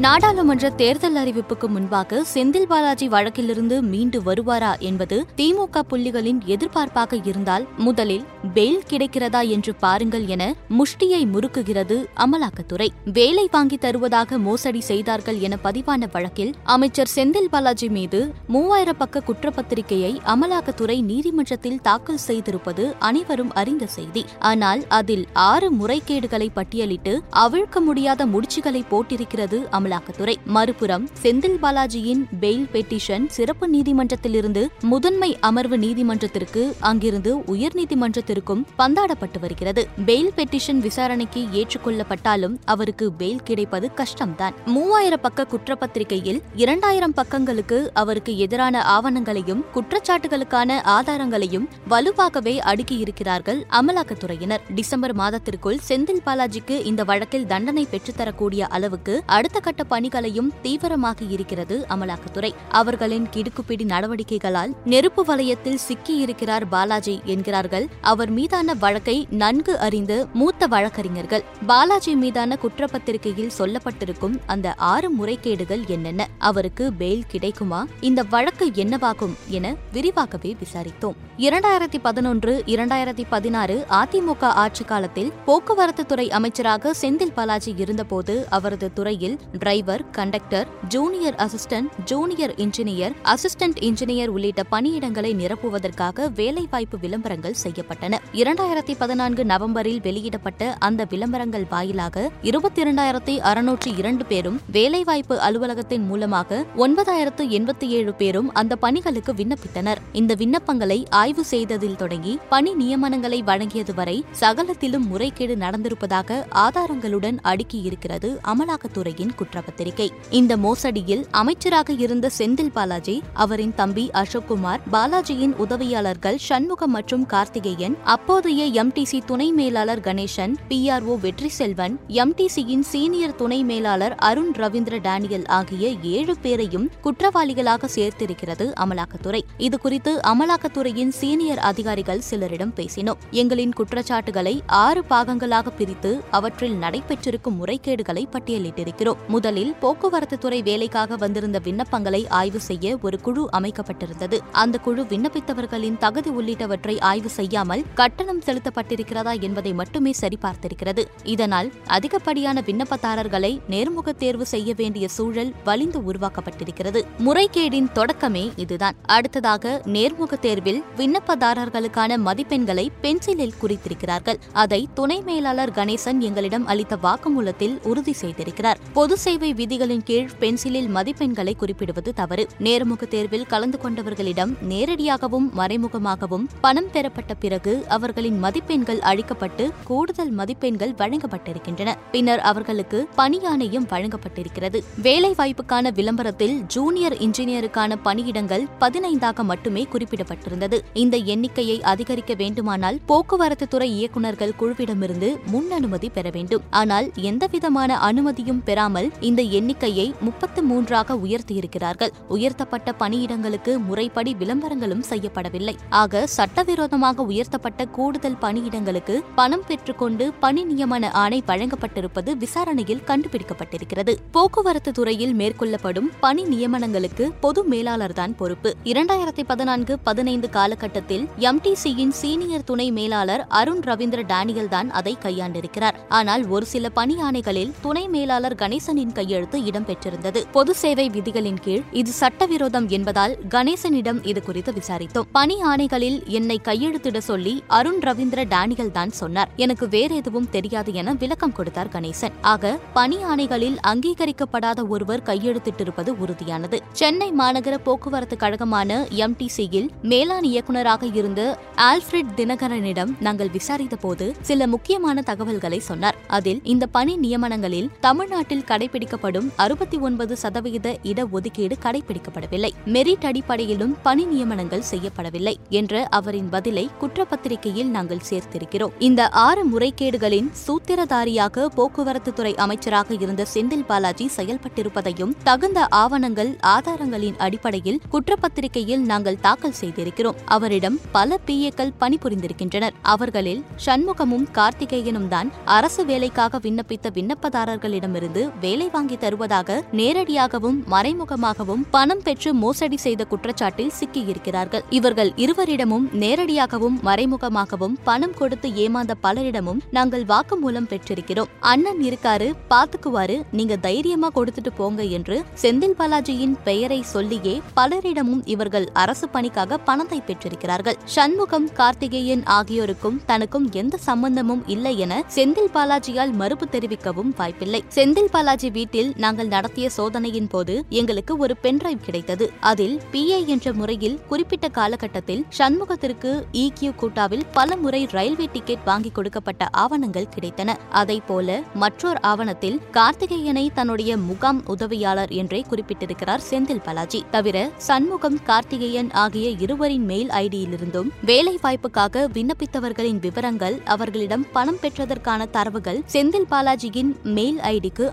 நாடாளுமன்ற தேர்தல் அறிவிப்புக்கு முன்பாக செந்தில் பாலாஜி வழக்கிலிருந்து மீண்டு வருவாரா என்பது திமுக புள்ளிகளின் எதிர்பார்ப்பாக இருந்தால் முதலில் பெயில் கிடைக்கிறதா என்று பாருங்கள் என முஷ்டியை முறுக்குகிறது அமலாக்கத்துறை. வேலை வாங்கி தருவதாக மோசடி செய்தார்கள் என பதிவான வழக்கில் அமைச்சர் செந்தில் பாலாஜி மீது மூவாயிரம் பக்க குற்றப்பத்திரிகையை அமலாக்கத்துறை நீதிமன்றத்தில் தாக்கல் செய்திருப்பது அனைவரும் அறிந்த செய்தி. ஆனால் அதில் ஆறு முறைகேடுகளை பட்டியலிட்டு அவிழ்க்க முடியாத முடிச்சுகளை போட்டிருக்கிறது அமலாக்கத்துறை மறுபுறம் செந்தில் பாலாஜியின் பெயில் பெட்டிஷன் சிறப்பு நீதிமன்றத்திலிருந்து முதன்மை அமர்வு நீதிமன்றத்திற்கு அங்கிருந்து உயர்நீதிமன்றத்திற்கும் பந்தாடப்பட்டு வருகிறது. பெயில் பெட்டிஷன் விசாரணைக்கு ஏற்றுக்கொள்ளப்பட்டாலும் அவருக்கு பெயில் கிடைப்பது கஷ்டம்தான். மூவாயிரம் பக்க குற்றப்பத்திரிகையில் இரண்டாயிரம் பக்கங்களுக்கு அவருக்கு எதிரான ஆவணங்களையும் குற்றச்சாட்டுகளுக்கான ஆதாரங்களையும் வலுவாகவே அடுக்கியிருக்கிறார்கள் அமலாக்கத்துறையினர். டிசம்பர் மாதத்திற்குள் செந்தில் பாலாஜிக்கு இந்த வழக்கில் தண்டனை பெற்றுத்தரக்கூடிய அளவுக்கு அடுத்த கட்ட பணிகளையும் தீவிரமாக இருக்கிறது அமலாக்கத்துறை. அவர்களின் கிடுக்குப்பிடி நடவடிக்கைகளால் நெருப்பு வலயத்தில் சிக்கியிருக்கிறார் பாலாஜி என்கிறார்கள். அவர் மீதான வழக்கை நன்கு அறிந்து மூத்த வழக்கறிஞர்கள். பாலாஜி மீதான குற்றப்பத்திரிகையில் சொல்லப்பட்டிருக்கும் அந்த ஆறு முறைகேடுகள் என்னென்ன? அவருக்கு பெயில் கிடைக்குமா? இந்த வழக்கு என்னவாகும் என விரிவாகவே விசாரித்தோம். இரண்டாயிரத்தி பதினொன்று இரண்டாயிரத்தி பதினாறு அதிமுக ஆட்சி காலத்தில் போக்குவரத்து துறை அமைச்சராக செந்தில் பாலாஜி இருந்தபோது அவரது துறையில் driver conductor junior assistant junior engineer assistant engineer உள்ளிட்ட பணியிடங்களை நிரப்புவதற்காக வேலைவாய்ப்பு விளம்பரங்கள் செய்யப்பட்டன. இரண்டாயிரத்தி பதினான்கு நவம்பரில் வெளியிடப்பட்ட அந்த விளம்பரங்கள் வாயிலாக இருபத்தி இரண்டாயிரத்தி அறுநூற்றி இரண்டு பேரும் வேலைவாய்ப்பு அலுவலகத்தின் மூலமாக ஒன்பதாயிரத்து எண்பத்தி ஏழு பேரும் அந்த பணிகளுக்கு விண்ணப்பித்தனர். இந்த விண்ணப்பங்களை ஆய்வு செய்ததில் தொடங்கி பணி நியமனங்களை வழங்கியது வரை சகலத்திலும் முறைகேடு நடந்திருப்பதாக ஆதாரங்களுடன் அடுக்கியிருக்கிறது அமலாக்கத்துறையின் குற்றப்பத்திரிகை இந்த மோசடியில் அமைச்சராக இருந்த செந்தில் பாலாஜி அவரின் தம்பி அசோக்குமார் பாலாஜியின் உதவியாளர்கள் சண்முகம் மற்றும் கார்த்திகேயன் அப்போதைய எம்டிசி துணை மேலாளர் கணேசன் பிஆர்ஓ வெற்றி செல்வன் எம்டிசியின் சீனியர் துணை மேலாளர் அருண் ரவீந்திர டேனியல் ஆகிய ஏழு பேரையும் குற்றவாளிகளாக சேர்த்திருக்கிறது அமலாக்கத்துறை. இதுகுறித்து அமலாக்கத்துறையின் சீனியர் அதிகாரிகள் சிலரிடம் பேசினோம். எங்களின் குற்றச்சாட்டுகளை ஆறு பாகங்களாக பிரித்து அவற்றில் நடைபெற்றிருக்கும் முறைகேடுகளை பட்டியலிட்டிருக்கிறோம். முதலில் போக்குவரத்து துறை வேலைக்காக வந்திருந்த விண்ணப்பங்களை ஆய்வு செய்ய ஒரு குழு அமைக்கப்பட்டிருந்தது. அந்த குழு விண்ணப்பித்தவர்களின் தகுதி உள்ளிட்டவற்றை ஆய்வு செய்யாமல் கட்டணம் செலுத்தப்பட்டிருக்கிறதா என்பதை மட்டுமே சரிபார்த்திருக்கிறது. இதனால் அதிகப்படியான விண்ணப்பதாரர்களை நேர்முக தேர்வு செய்ய வேண்டிய சூழல் வலிந்து உருவாக்கப்பட்டிருக்கிறது. முறைகேடின் தொடக்கமே இதுதான். அடுத்ததாக நேர்முக தேர்வில் விண்ணப்பதாரர்களுக்கான மதிப்பெண்களை பென்சிலில் குறித்திருக்கிறார்கள். அதை துணை மேலாளர் கணேசன் எங்களிடம் அளித்த வாக்குமூலத்தில் உறுதி செய்திருக்கிறார். பொது சேவை விதிகளின் கீழ் பென்சிலில் மதிப்பெண்களை குறிப்பிடுவது தவறு. நேர்முக தேர்வில் கலந்து கொண்டவர்களிடம் நேரடியாகவும் மறைமுகமாகவும் பணம் பெறப்பட்ட பிறகு அவர்களின் மதிப்பெண்கள் அழிக்கப்பட்டு கூடுதல் மதிப்பெண்கள் வழங்கப்பட்டிருக்கின்றன. பின்னர் அவர்களுக்கு பணியாணையும் வழங்கப்பட்டிருக்கிறது. வேலைவாய்ப்புக்கான விளம்பரத்தில் ஜூனியர் இன்ஜினியருக்கான பணியிடங்கள் பதினைந்தாக மட்டுமே குறிப்பிடப்பட்டிருந்தது. இந்த எண்ணிக்கையை அதிகரிக்க வேண்டுமானால் போக்குவரத்து துறை இயக்குநர்கள் குழுவிடமிருந்து முன் அனுமதி பெற வேண்டும். ஆனால் எந்தவிதமான அனுமதியும் பெறாமல் இந்த எண்ணிக்கையை முப்பத்து மூன்றாக உயர்த்தியிருக்கிறார்கள். உயர்த்தப்பட்ட பணியிடங்களுக்கு முறைப்படி விளம்பரங்களும் செய்யப்படவில்லை. ஆக சட்டவிரோதமாக உயர்த்தப்பட்ட கூடுதல் பணியிடங்களுக்கு பணம் பெற்றுக்கொண்டு பணி நியமன ஆணை வழங்கப்பட்டிருப்பது விசாரணையில் கண்டுபிடிக்கப்பட்டிருக்கிறது. போக்குவரத்து துறையில் மேற்கொள்ளப்படும் பணி நியமனங்களுக்கு பொது மேலாளர்தான் பொறுப்பு. இரண்டாயிரத்தி பதினான்கு பதினைந்து காலகட்டத்தில் எம்டிசியின் சீனியர் துணை மேலாளர் அருண் ரவீந்திர டேனியல் தான் அதை கையாண்டிருக்கிறார். ஆனால் ஒரு சில பணி ஆணைகளில் துணை மேலாளர் கணேசனின் கையெழுத்து இடம்பெற்றிருந்தது. பொது சேவை விதிகளின் கீழ் இது சட்டவிரோதம் என்பதால் கணேசனிடம் இது குறித்து விசாரித்தோம். பணி ஆணைகளில் என்னை கையெழுத்திட சொல்லி அருண் ரவீந்திர டேனியல் தான் சொன்னார். எனக்கு வேற எதுவும் தெரியாது என விளக்கம் கொடுத்தார் கணேசன். ஆக பணி ஆணைகளில் அங்கீகரிக்கப்படாத ஒருவர் கையெழுத்திட்டிருப்பது உறுதியானது. சென்னை மாநகர போக்குவரத்து கழகமான எம்டிசியில் மேலாண் இயக்குநராக இருந்த ஆல்ஃபிரட் தினகரனிடம் நாங்கள் விசாரித்த போது சில முக்கியமான தகவல்களை சொன்னார். அதில் இந்த பணி நியமனங்களில் தமிழ்நாட்டில் கடைபிடி கடைபிடிக்கப்படும் அறுபத்தி ஒன்பது சதவிகித இடஒதுக்கீடு கடைபிடிக்கப்படவில்லை மெரிட் அடிப்படையிலும் பணி நியமனங்கள் செய்யப்படவில்லை என்ற அவரின் பதிலை குற்றப்பத்திரிகையில் நாங்கள் சேர்த்திருக்கிறோம். இந்த ஆறு முறைகேடுகளின் சூத்திரதாரியாக போக்குவரத்து துறை அமைச்சராக இருந்த செந்தில் பாலாஜி செயல்பட்டிருப்பதையும் தகுந்த ஆவணங்கள் ஆதாரங்களின் அடிப்படையில் குற்றப்பத்திரிகையில் நாங்கள் தாக்கல் செய்திருக்கிறோம். அவரிடம் பல பிஏக்கள் பணிபுரிந்திருக்கின்றனர். அவர்களில் சண்முகமும் கார்த்திகேயனும் தான் அரசு வேலைக்காக விண்ணப்பித்த விண்ணப்பதாரர்களிடமிருந்து வேலை கடனை வாங்கி தருவதாக நேரடியாகவும் மறைமுகமாகவும் பணம் பெற்று மோசடி செய்த குற்றச்சாட்டில் சிக்கியிருக்கிறார்கள். இவர்கள் இருவரிடமும் நேரடியாகவும் மறைமுகமாகவும் பணம் கொடுத்து ஏமாந்த பலரிடமும் நாங்கள் வாக்குமூலம் பெற்றிருக்கிறோம். அண்ணன் இருக்காரு பாத்துக்குவாரு நீங்க தைரியமா கொடுத்துட்டு போங்க என்று செந்தில் பாலாஜியின் பெயரை சொல்லியே பலரிடமும் இவர்கள் அரசு பணிக்காக பணத்தை பெற்றிருக்கிறார்கள். சண்முகம் கார்த்திகேயன் ஆகியோருக்கும் தனக்கும் எந்த சம்பந்தமும் இல்லை என செந்தில் பாலாஜியால் மறுப்பு தெரிவிக்கவும் வாய்ப்பில்லை. செந்தில் பாலாஜி வீட்டில் நாங்கள் நடத்திய சோதனையின் போது எங்களுக்கு ஒரு பென்டிரைவ் கிடைத்தது. அதில் பிஏ என்ற முறையில் குறிப்பிட்ட காலகட்டத்தில் சண்முகத்திற்கு இக்யூ கூட்டாவில் பல முறை ரயில்வே டிக்கெட் வாங்கி கொடுக்கப்பட்ட ஆவணங்கள் கிடைத்தன. அதைப் போல மற்றொரு ஆவணத்தில் கார்த்திகேயனை தன்னுடைய முகாம் உதவியாளர் என்றே குறிப்பிட்டிருக்கிறார் செந்தில் பாலாஜி. தவிர சண்முகம் கார்த்திகேயன் ஆகிய இருவரின் மெயில் ஐடியிலிருந்தும் வேலை வாய்ப்புக்காக விண்ணப்பித்தவர்களின் விவரங்கள் அவர்களிடம் பணம் பெற்றதற்கான தரவுகள் செந்தில் பாலாஜியின் மெயில் ஐடிக்கு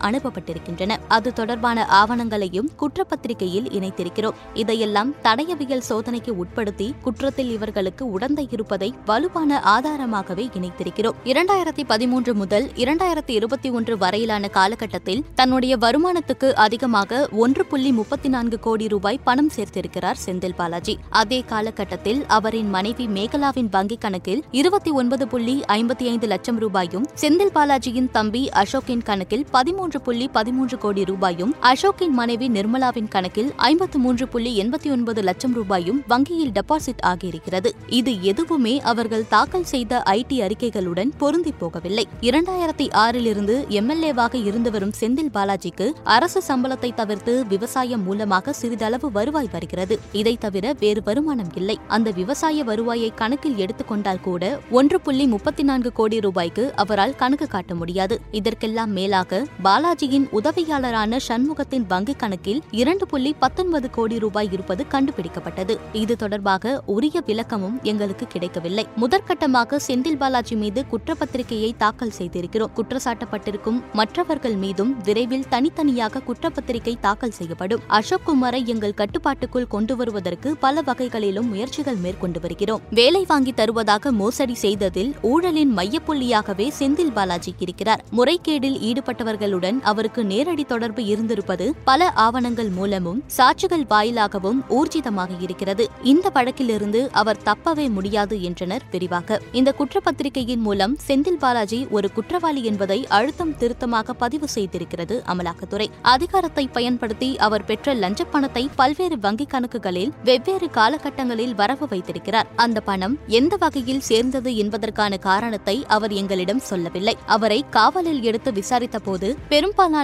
இருக்கின்றன அது தொடர்பான ஆவணங்களையும் குற்றப்பத்திரிகையில் இணைத்திருக்கிறோம். இதையெல்லாம் தடயவியல் சோதனைக்கு உட்படுத்தி குற்றத்தில் இவர்களுக்கு உடந்தை இருப்பதை வலுவான ஆதாரமாகவே இணைத்திருக்கிறோம். இரண்டாயிரத்தி பதிமூன்று முதல் இரண்டாயிரத்தி இருபத்தி ஒன்று வரையிலான காலகட்டத்தில் தன்னுடைய வருமானத்துக்கு அதிகமாக ஒன்று புள்ளி முப்பத்தி நான்கு கோடி ரூபாய் பணம் சேர்த்திருக்கிறார் செந்தில் பாலாஜி. அதே காலகட்டத்தில் அவரின் மனைவி மேகலாவின் வங்கிக் கணக்கில் இருபத்தி ஒன்பது புள்ளி ஐம்பத்தி ஐந்து லட்சம் ரூபாயும் செந்தில் பாலாஜியின் தம்பி அசோக்கின் கணக்கில் பதிமூன்று புள்ளி பதிமூன்று கோடி ரூபாயும் அசோக்கின் மனைவி நிர்மலாவின் கணக்கில் ஐம்பத்து மூன்று புள்ளி எண்பத்தி ஒன்பது லட்சம் ரூபாயும் வங்கியில் டெபாசிட் ஆகியிருக்கிறது. இது எதுவுமே அவர்கள் தாக்கல் செய்த ஐடி அறிக்கைகளுடன் பொருந்தி போகவில்லை. இரண்டாயிரத்தி ஆறிலிருந்து எம்எல்ஏவாக இருந்து வரும் செந்தில் பாலாஜிக்கு அரசு சம்பளத்தை தவிர்த்து விவசாயம் மூலமாக சிறிதளவு வருவாய் வருகிறது. இதை தவிர வேறு வருமானம் இல்லை. அந்த விவசாய வருவாயை கணக்கில் எடுத்துக்கொண்டால் கூட ஒன்று புள்ளி முப்பத்தி நான்கு கோடி ரூபாய்க்கு அவரால் கணக்கு காட்ட முடியாது. இதற்கெல்லாம் மேலாக பாலாஜியின் உதவியாளரான சண்முகத்தின் வங்கிக் கணக்கில் இரண்டு புள்ளி பத்தொன்பது கோடி ரூபாய் இருப்பது கண்டுபிடிக்கப்பட்டது. இது தொடர்பாக உரிய விளக்கமும் எங்களுக்கு கிடைக்கவில்லை. முதற்கட்டமாக செந்தில் பாலாஜி மீது குற்றப்பத்திரிகையை தாக்கல் செய்திருக்கிறோம். குற்றச்சாட்டப்பட்டிருக்கும் மற்றவர்கள் மீதும் விரைவில் தனித்தனியாக குற்றப்பத்திரிகை தாக்கல் செய்யப்படும். அசோக் குமாரை எங்கள் கட்டுப்பாட்டுக்குள் கொண்டு வருவதற்கு பல வகைகளிலும் முயற்சிகள் மேற்கொண்டு வருகிறோம். வேலை வாங்கி தருவதாக மோசடி செய்ததில் ஊழலின் மையப்புள்ளியாகவே செந்தில் பாலாஜி இருக்கிறார். முறைகேடில் ஈடுபட்டவர்களுடன் அவருக்கு நேரடி தொடர்பு இருந்திருப்பது பல ஆவணங்கள் மூலமும் சாட்சிகள் வாயிலாகவும் ஊர்ஜிதமாக இருக்கிறது. இந்த வழக்கிலிருந்து அவர் தப்பவே முடியாது என்றனர் விரிவாக இந்த குற்றப்பத்திரிகையின் மூலம் செந்தில் பாலாஜி ஒரு குற்றவாளி என்பதை அழுத்தம் திருத்தமாக பதிவு செய்திருக்கிறது அமலாக்கத்துறை. அதிகாரத்தை பயன்படுத்தி அவர் பெற்ற லஞ்ச பணத்தை பல்வேறு வங்கிக் கணக்குகளில் வெவ்வேறு காலகட்டங்களில் வரவு வைத்திருக்கிறார். அந்த பணம் எந்த வகையில் சேர்ந்தது என்பதற்கான காரணத்தை அவர் எங்களிடம் சொல்லவில்லை. அவரை காவலில் எடுத்து விசாரித்த போது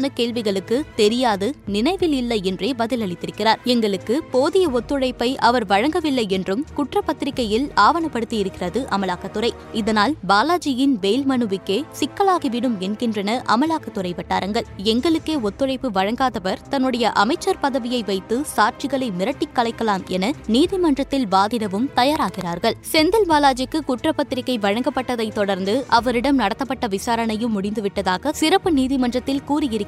தொடர்பான கேள்விகளுக்கு தெரியாது நினைவில் இல்லை என்றே பதிலளித்திருக்கிறார். எங்களுக்கு போதிய ஒத்துழைப்பை அவர் வழங்கவில்லை என்றும் குற்றப்பத்திரிகையில் ஆவணப்படுத்தியிருக்கிறது அமலாக்கத்துறை. இதனால் பாலாஜியின் பெயில் மனுவுக்கே சிக்கலாகிவிடும் என்கின்றன அமலாக்கத்துறை வட்டாரங்கள். எங்களுக்கே ஒத்துழைப்பு வழங்காதவர் தன்னுடைய அமைச்சர் பதவியை வைத்து சாட்சிகளை மிரட்டிக் கலைக்கலாம் என நீதிமன்றத்தில் வாதிடவும் தயாராகிறார்கள். செந்தில் பாலாஜிக்கு குற்றப்பத்திரிகை வழங்கப்பட்டதைத் தொடர்ந்து அவரிடம் நடத்தப்பட்ட விசாரணையும் முடிந்துவிட்டதாக சிறப்பு நீதிமன்றத்தில்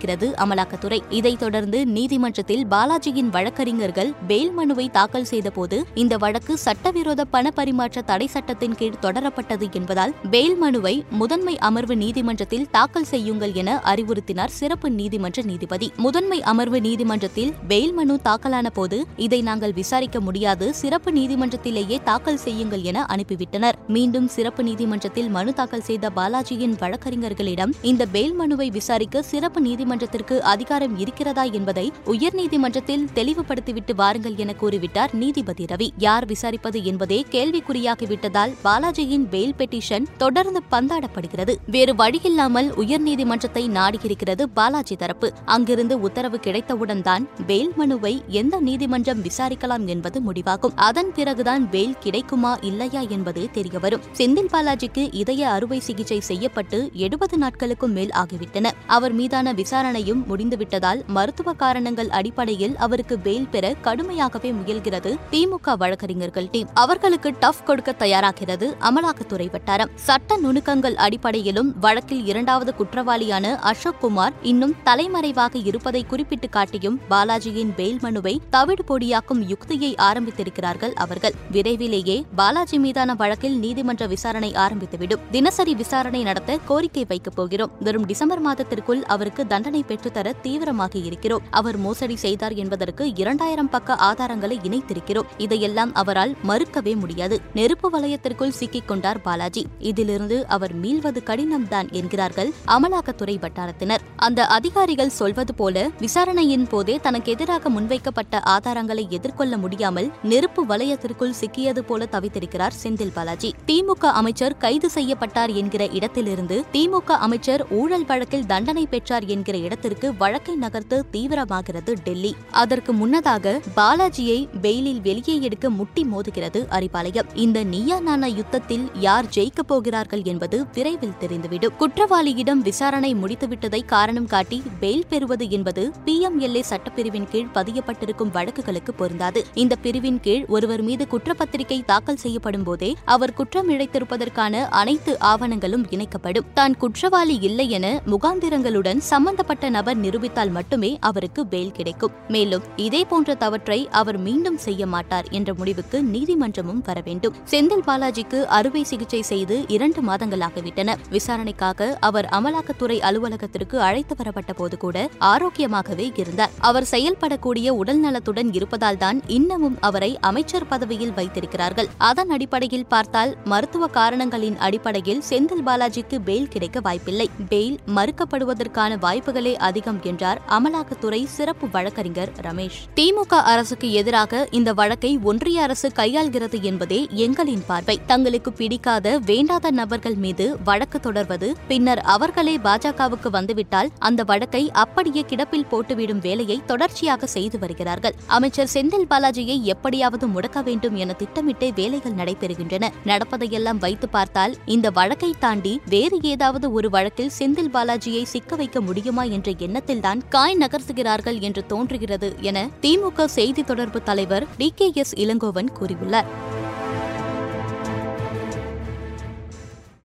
கூறியிருக்கிறது அமலாக்கத்துறை. இதைத் தொடர்ந்து நீதிமன்றத்தில் பாலாஜியின் வழக்கறிஞர்கள் பெயில் மனுவை தாக்கல் செய்தபோது இந்த வழக்கு சட்டவிரோத பண பரிமாற்ற தடை சட்டத்தின் கீழ் தொடரப்பட்டது என்பதால் பெயில் மனுவை முதன்மை அமர்வு நீதிமன்றத்தில் தாக்கல் செய்யுங்கள் என அறிவுறுத்தினார் சிறப்பு நீதிமன்ற நீதிபதி. முதன்மை அமர்வு நீதிமன்றத்தில் பெயில் மனு தாக்கலான போது இதை நாங்கள் விசாரிக்க முடியாது சிறப்பு நீதிமன்றத்திலேயே தாக்கல் செய்யுங்கள் என அனுப்பிவிட்டனர். மீண்டும் சிறப்பு நீதிமன்றத்தில் மனு தாக்கல் செய்த பாலாஜியின் வழக்கறிஞர்களிடம் இந்த பெயில் மனுவை விசாரிக்க சிறப்பு நீதிமன்றத்திற்கு அதிகாரம் இருக்கிறதா என்பதை உயர்நீதிமன்றத்தில் தெளிவுபடுத்திவிட்டு வாருங்கள் என கூறிவிட்டார் நீதிபதி ரவி. யார் விசாரிப்பது என்பதே கேள்விக்குறியாகிவிட்டதால் பாலாஜியின் பெயில் பெட்டிஷன் தொடர்ந்து பந்தாடப்படுகிறது. வேறு வழியில்லாமல் உயர்நீதிமன்றத்தை நாடியிருக்கிறது பாலாஜி தரப்பு. அங்கிருந்து உத்தரவு கிடைத்தவுடன் தான் பெயில் மனுவை எந்த நீதிமன்றம் விசாரிக்கலாம் என்பது முடிவாகும். அதன் பிறகுதான் பெயில் கிடைக்குமா இல்லையா என்பது தெரியவரும். செந்தில் பாலாஜிக்கு இதய அறுவை சிகிச்சை செய்யப்பட்டு எழுபது நாட்களுக்கும் மேல் ஆகிவிட்டன. அவர் மீதான விசாரணை விசாரணையும் முடிந்துவிட்டதால் மருத்துவ காரணங்கள் அடிப்படையில் அவருக்கு பெயில் பெற கடுமையாகவே முயல்கிறது திமுக வழக்கறிஞர்கள் டீம். அவர்களுக்கு டஃப் கொடுக்க தயாராகிறது அமலாக்கத்துறை வட்டாரம். சட்ட நுணுக்கங்கள் அடிப்படையிலும் வழக்கில் இரண்டாவது குற்றவாளியான அசோக் குமார் இன்னும் தலைமறைவாக இருப்பதை குறிப்பிட்டு காட்டியும் பாலாஜியின் பெயில் மனுவை தவிடு பொடியாக்கும் யுக்தியை ஆரம்பித்திருக்கிறார்கள் அவர்கள். விரைவிலேயே பாலாஜி மீதான வழக்கில் நீதிமன்ற விசாரணை ஆரம்பித்துவிடும். தினசரி விசாரணை நடத்த கோரிக்கை வைக்கப் போகிறோம். வரும் டிசம்பர் மாதத்திற்குள் அவருக்கு தண்டனை பெற்றுத்தர தீவிரமாக இருக்கிறோம். அவர் மோசடி செய்தார் என்பதற்கு இரண்டாயிரம் பக்க ஆதாரங்களை இணைத்திருக்கிறோம். இதையெல்லாம் அவரால் மறுக்கவே முடியாது. நெருப்பு வலயத்திற்குள் சிக்கிக் கொண்டார் பாலாஜி. இதிலிருந்து அவர் மீள்வது கடினம்தான் என்கிறார்கள் அமலாக்கத்துறை வட்டாரத்தினர். அந்த அதிகாரிகள் சொல்வது போல விசாரணையின் போதே தனக்கு எதிராக முன்வைக்கப்பட்ட ஆதாரங்களை எதிர்கொள்ள முடியாமல் நெருப்பு வலயத்திற்குள் சிக்கியது போல தவித்திருக்கிறார் செந்தில் பாலாஜி. திமுக அமைச்சர் கைது செய்யப்பட்டார் என்கிற இடத்திலிருந்து திமுக அமைச்சர் ஊழல் வழக்கில் தண்டனை பெற்றார் என்கிற இடத்திற்கு வழக்கை நகர்த்து தீவிரமாகிறது டெல்லி. அதற்கு முன்னதாக பாலாஜியை பெயிலில் வெளியே எடுக்க முட்டி மோதுகிறது அறிவாலயம் இந்த நீயா நானா யுத்தத்தில் யார் ஜெயிக்கப் போகிறார்கள் என்பது விரைவில் தெரிந்துவிடும். குற்றவாளியிடம் விசாரணை முடித்துவிட்டதை காரணம் காட்டி பெயில் பெறுவது என்பது பி எம் எல்ஏ சட்டப்பிரிவின் கீழ் பதியப்பட்டிருக்கும் வழக்குகளுக்கு பொருந்தாது. இந்த பிரிவின் கீழ் ஒருவர் மீது குற்றப்பத்திரிகை தாக்கல் செய்யப்படும் போதே அவர் குற்றம் இழைத்திருப்பதற்கான அனைத்து ஆவணங்களும் இணைக்கப்படும். தான் குற்றவாளி இல்லை என முகாந்திரங்களுடன் சம்பந்த சம்பந்தப்பட்ட நபர் நிரூபித்தால் மட்டுமே அவருக்கு பெயில் கிடைக்கும். மேலும் இதே போன்ற தவற்றை அவர் மீண்டும் செய்ய மாட்டார் என்ற முடிவுக்கு நீதிமன்றமும் வர வேண்டும். செந்தில் பாலாஜிக்கு அறுவை சிகிச்சை செய்து இரண்டு மாதங்களாகிவிட்டன. விசாரணைக்காக அவர் அமலாக்கத்துறை அலுவலகத்திற்கு அழைத்து வரப்பட்ட போது கூட ஆரோக்கியமாகவே இருந்தார். அவர் செயல்படக்கூடிய உடல் நலத்துடன் இருப்பதால் தான் இன்னமும் அவரை அமைச்சர் பதவியில் வைத்திருக்கிறார்கள். அதன் அடிப்படையில் பார்த்தால் மருத்துவ காரணங்களின் அடிப்படையில் செந்தில் பாலாஜிக்கு பெயில் கிடைக்க வாய்ப்பில்லை. பெயில் மறுக்கப்படுவதற்கான வாய்ப்பு வாய்ப்புகளே அதிகம் என்றார் அமலாக்கத்துறை சிறப்பு வழக்கறிஞர் ரமேஷ். திமுக அரசுக்கு எதிராக இந்த வழக்கை ஒன்றிய அரசு கையாள்கிறது என்பதே எங்களின் பார்வை. தங்களுக்கு பிடிக்காத வேண்டாத நபர்கள் மீது வழக்கு தொடர்வது பின்னர் அவர்களே பாஜகவுக்கு வந்துவிட்டால் அந்த வழக்கை அப்படியே கிடப்பில் போட்டுவிடும் வேலையை தொடர்ச்சியாக செய்து வருகிறார்கள். அமைச்சர் செந்தில் பாலாஜியை எப்படியாவது முடக்க வேண்டும் என திட்டமிட்டே வேலைகள் நடைபெறுகின்றன. நடப்பதையெல்லாம் வைத்து பார்த்தால் இந்த வழக்கை தாண்டி வேறு ஏதாவது ஒரு வழக்கில் செந்தில் பாலாஜியை சிக்க வைக்க முடியுமா என்ற எண்ணத்தில்தான் காய் நகர்த்துகிறார்கள் என்று தோன்றுகிறது என திமுக செய்தி தொடர்பு தலைவர் டி கே எஸ் இளங்கோவன் கூறியுள்ளார்.